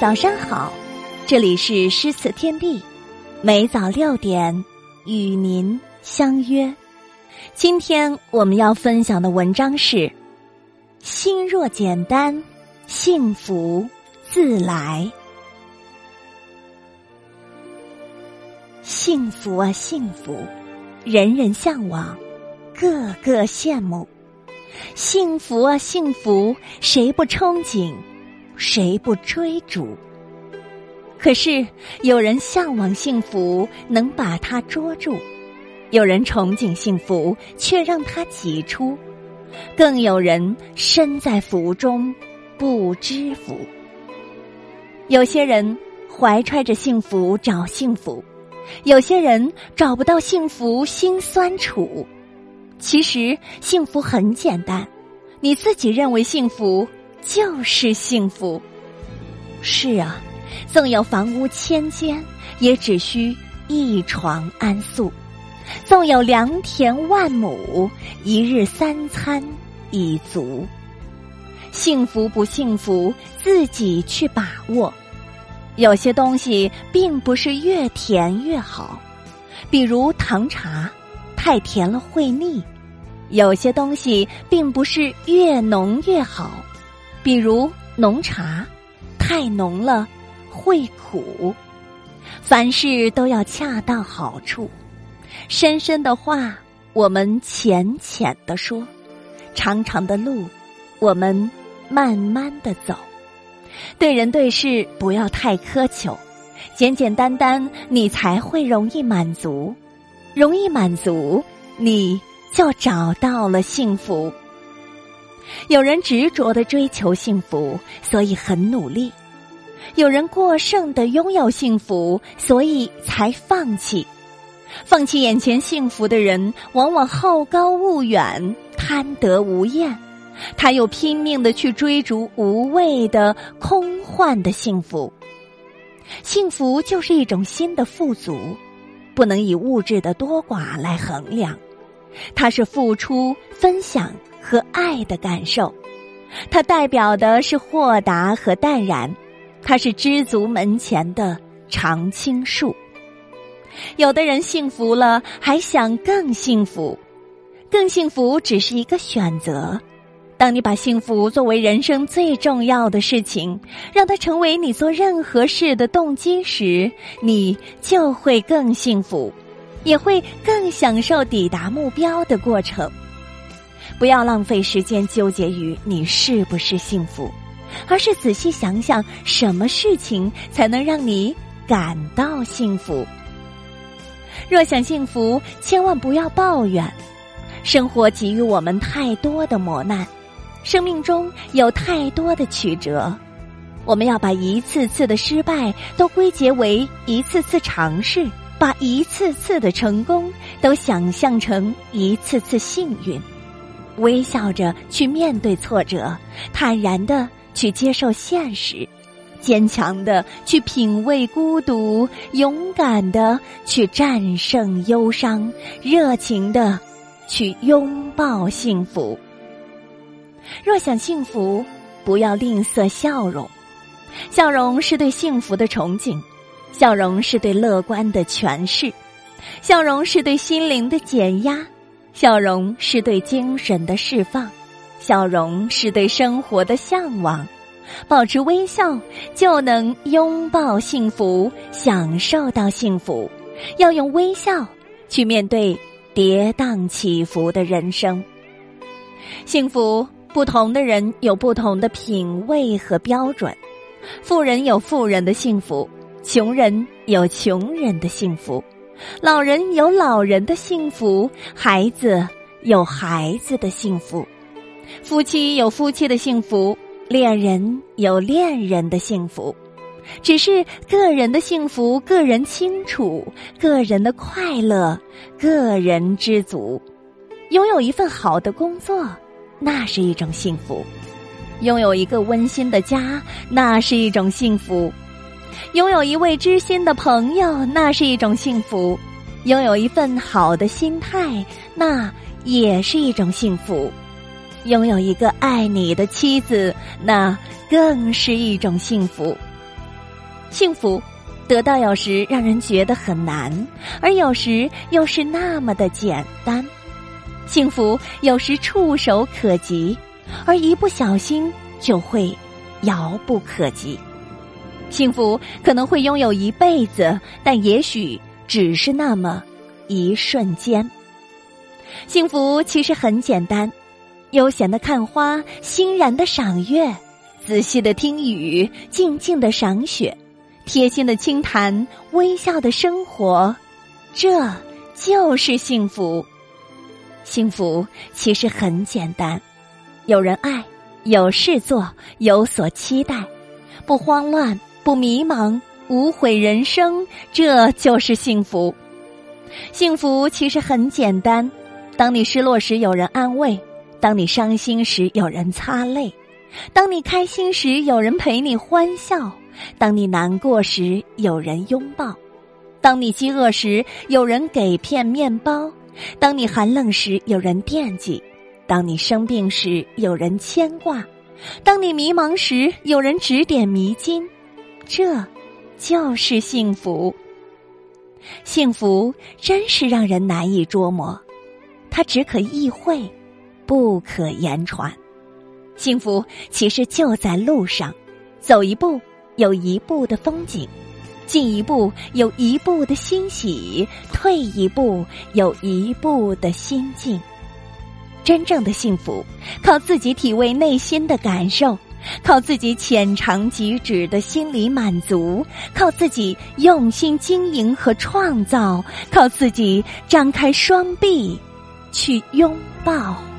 早上好，这里是诗词天地，每早六点与您相约。今天我们要分享的文章是：心若简单，幸福自来。幸福啊，幸福，人人向往，个个羡慕。幸福啊，幸福，谁不憧憬？谁不追逐？可是有人向往幸福，能把它捉住；有人憧憬幸福，却让它挤出；更有人身在福中不知福。有些人怀揣着幸福找幸福，有些人找不到幸福心酸楚。其实幸福很简单，你自己认为幸福。就是幸福。是啊，纵有房屋千间，也只需一床安宿；纵有良田万亩，一日三餐已足。幸福不幸福，自己去把握。有些东西并不是越甜越好，比如糖茶，太甜了会腻；有些东西并不是越浓越好。比如浓茶，太浓了会苦。凡事都要恰到好处。深深的话，我们浅浅的说；长长的路，我们慢慢的走。对人对事不要太苛求，简简单单，你才会容易满足。容易满足，你就找到了幸福。有人执着的追求幸福，所以很努力；有人过剩的拥有幸福，所以才放弃。放弃眼前幸福的人，往往好高骛远、贪得无厌；他又拼命的去追逐无谓的、空幻的幸福。幸福就是一种新的富足，不能以物质的多寡来衡量，它是付出、分享。和爱的感受，它代表的是豁达和淡然，它是知足门前的常青树。有的人幸福了，还想更幸福，更幸福只是一个选择。当你把幸福作为人生最重要的事情，让它成为你做任何事的动机时，你就会更幸福，也会更享受抵达目标的过程。不要浪费时间纠结于你是不是幸福，而是仔细想想什么事情才能让你感到幸福。若想幸福，千万不要抱怨。生活给予我们太多的磨难，生命中有太多的曲折，我们要把一次次的失败都归结为一次次尝试，把一次次的成功都想象成一次次幸运。微笑着去面对挫折，坦然的去接受现实，坚强的去品味孤独，勇敢的去战胜忧伤，热情的去拥抱幸福。若想幸福，不要吝啬笑容，笑容是对幸福的憧憬，笑容是对乐观的诠释，笑容是对心灵的减压。笑容是对精神的释放，笑容是对生活的向往。保持微笑，就能拥抱幸福，享受到幸福。要用微笑去面对跌宕起伏的人生。幸福，不同的人有不同的品味和标准。富人有富人的幸福，穷人有穷人的幸福。老人有老人的幸福，孩子有孩子的幸福，夫妻有夫妻的幸福，恋人有恋人的幸福。只是个人的幸福，个人清楚；个人的快乐，个人知足。拥有一份好的工作，那是一种幸福；拥有一个温馨的家，那是一种幸福。拥有一位知心的朋友，那是一种幸福；拥有一份好的心态，那也是一种幸福；拥有一个爱你的妻子，那更是一种幸福；幸福，得到有时让人觉得很难，而有时又是那么的简单。幸福有时触手可及，而一不小心就会遥不可及。幸福可能会拥有一辈子，但也许只是那么一瞬间。幸福其实很简单：悠闲的看花，欣然的赏月，仔细的听雨，静静的赏雪，贴心的轻谈，微笑的生活，这就是幸福。幸福其实很简单：有人爱，有事做，有所期待，不慌乱。不迷茫，无悔人生，这就是幸福。幸福其实很简单：当你失落时，有人安慰；当你伤心时，有人擦泪；当你开心时，有人陪你欢笑；当你难过时，有人拥抱；当你饥饿时，有人给片面包；当你寒冷时，有人惦记；当你生病时，有人牵挂；当你迷茫时，有人指点迷津。这，就是幸福。幸福真是让人难以捉摸，它只可意会，不可言传。幸福其实就在路上，走一步有一步的风景，进一步有一步的欣喜，退一步有一步的心境。真正的幸福，靠自己体味内心的感受。靠自己浅尝即止的心理满足，靠自己用心经营和创造，靠自己张开双臂去拥抱。